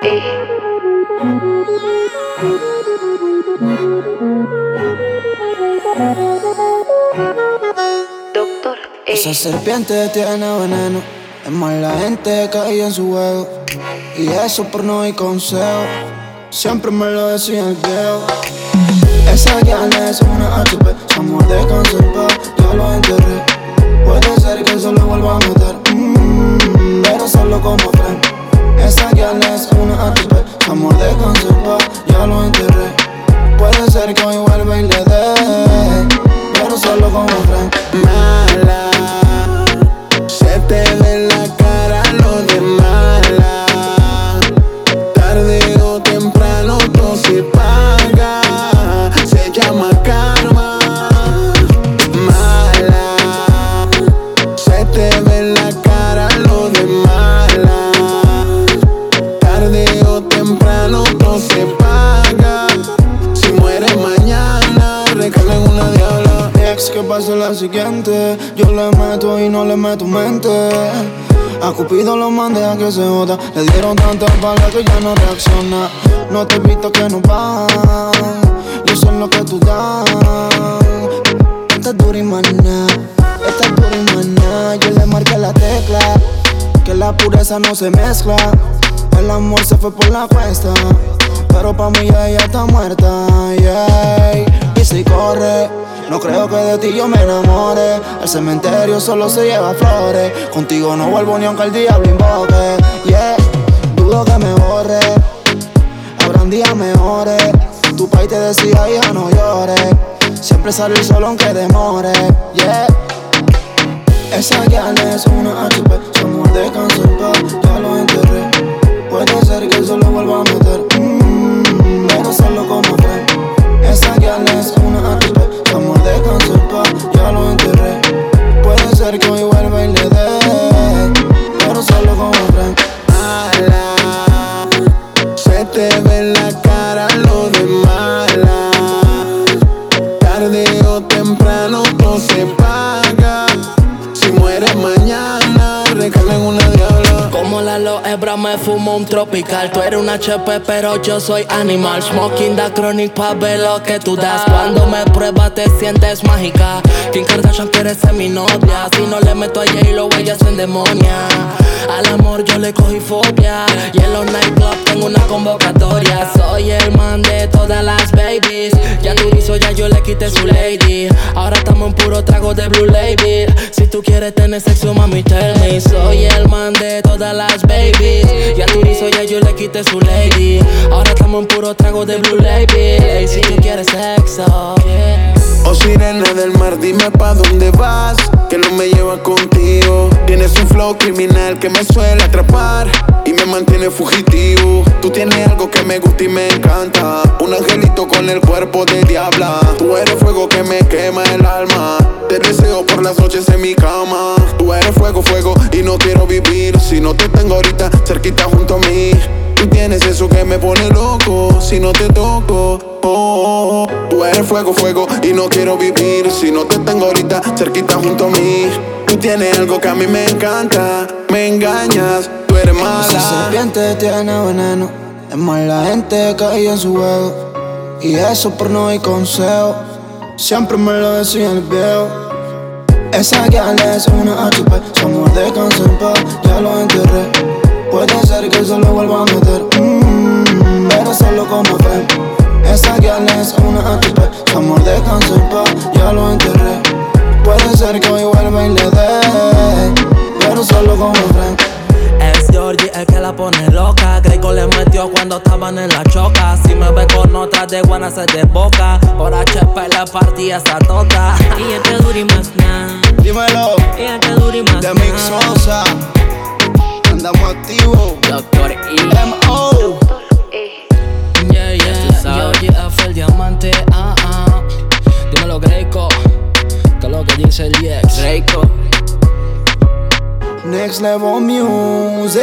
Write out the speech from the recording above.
Doctor E. Esa serpiente tiene veneno. Es más la gente cae en su juego. Y eso por no hay consejo. Siempre me lo decía el. Esa gal es una HP. Somos de conserva, yo lo enterré. Puede ser que se lo vuelva a meter. Le dé. Pero solo como friend. mala. La siguiente. Yo le meto y no le meto mente. A Cupido lo mandé a que se joda. Le dieron tantas balas que ya no reacciona. No te visto que no va. Yo sé lo que tú das. Esta es dura y maná. Esta es dura y maná. Yo le marqué la tecla. Que la pureza no se mezcla. El amor se fue por la cuesta. Pero pa' mí ya ella está muerta. Y si corre. No creo que de ti yo me enamore. El cementerio solo se lleva flores. Contigo no vuelvo ni aunque el diablo invoque. Yeah, dudo que me borre. Habrán días mejores. Tu país te decía, hija, no llores. Siempre salir solo aunque demore. Yeah. Esa gal es una HP, somos de cancelar, Puede ser que hoy vuelva y le dé, pero solo como friend. mala. Se te ve en la cara lo de mala. Tarde o temprano todo se paga. Si mueres mañana, recarga en una. Como la lo hebra me fumo un tropical. Tú eres un HP pero yo soy animal. Smoking da chronic pa' ver lo que tú das. Cuando me pruebas te sientes mágica. Kim Kardashian quiere ser mi novia. Si no le meto a J-Lo ella se endemonia. Al amor yo le cogí fobia. Y en los nightclubs tengo una convocatoria. Soy el man de todas las babies. Ya tú hizo ya yo le quité su lady. Ahora estamos en puro trago de Blue Label. Si tú quieres tener sexo mami tell me. Soy el man de todas las babies Ya tú hizo ya yo le quité su lady. Ahora estamos en puro trago de Blue Label. Y si tú quieres sexo. Yeah. Oh sirena del mar, dime pa' dónde vas Que no me lleva contigo flow criminal que me suele atrapar Y me mantiene fugitivo Tú tienes algo que me gusta y me encanta Un angelito con el cuerpo de diabla Tú eres fuego que me quema el alma Te deseo por las noches en mi cama Tú eres fuego, fuego y no quiero vivir Si no te tengo ahorita cerquita junto a mí Tú tienes eso que me pone loco si no te toco. Oh, oh, oh. Tú eres fuego, fuego y no quiero vivir si no te tengo ahorita cerquita junto a mí. Tú tienes algo que a mí me encanta, me engañas, tú eres Esa mala. serpiente tiene veneno. Es más la gente cae en su juego. Y eso por no hay consejo. Siempre me lo decía el viejo. Esa gal es una HP. Somos de conserva, ya lo enterré. Puede ser que se lo vuelva a meter. mm, pero solo como friend. Esa gal es una HP. Somos de conserva, ya lo enterré. Puede ser que hoy vuelva y le dé. Pero solo como friend. Es Georgie el que la pone loca. Greco le metió cuando estaban en la choca. Si me ve con otra de guana se desboca. Por HP la partida esa tota. Ella te dura y más nada. Dímelo. Ella te dura y más de Mix nada. Sosa. Andamos activos. Doctor E. M.O. E. Next level music.